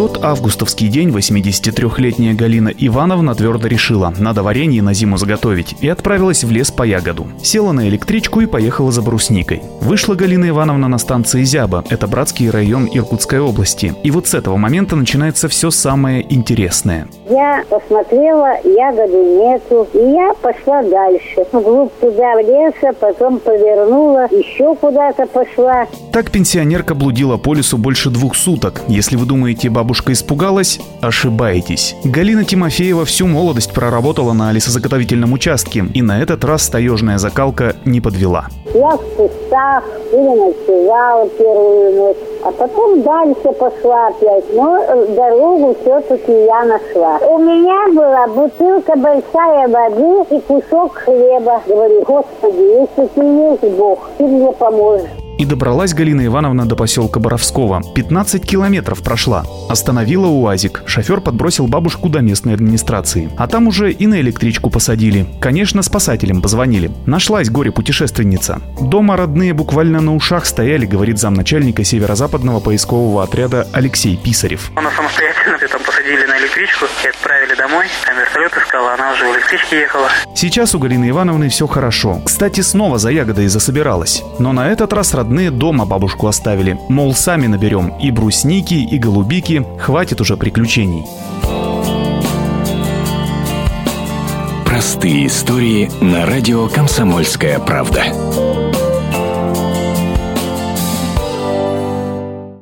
Тот августовский день 83-летняя Галина Ивановна твердо решила, надо варенье на зиму заготовить, и отправилась в лес по ягоду. Села на электричку и поехала за брусникой. Вышла Галина Ивановна на станции Зяба, это братский район Иркутской области. И вот с этого момента начинается все самое интересное. Я посмотрела, ягоды нету, и я пошла дальше. Вглубь туда, в леса, потом повернула, еще куда-то пошла. Так пенсионерка блудила по лесу больше двух суток. Если вы думаете, бабушка испугалась, ошибаетесь. Галина Тимофеева всю молодость проработала на лесозаготовительном участке, и на этот раз таежная закалка не подвела. Я в кустах переночевала первую ночь, а потом дальше пошла опять. Но э, дорогу все-таки я нашла. У меня была бутылка большая воды и кусок хлеба. Говорю, Господи, если ты есть Бог, ты мне поможешь. И добралась Галина Ивановна до поселка Боровского. 15 километров прошла. Остановила УАЗик. Шофер подбросил бабушку до местной администрации. А там уже и на электричку посадили. Конечно, спасателям позвонили. Нашлась горе-путешественница. Дома родные буквально на ушах стояли, говорит замначальника северо-западного поискового отряда Алексей Писарев. Она самостоятельно там посадили на электричку и отправили домой. Там вертолет искала, она уже в электричке ехала. Сейчас у Галины Ивановны все хорошо. Кстати, снова за ягодой засобиралась. Но на этот раз родные дома бабушку оставили. Мол, сами наберем и брусники, и голубики. Хватит уже приключений. Простые истории на радио «Комсомольская правда».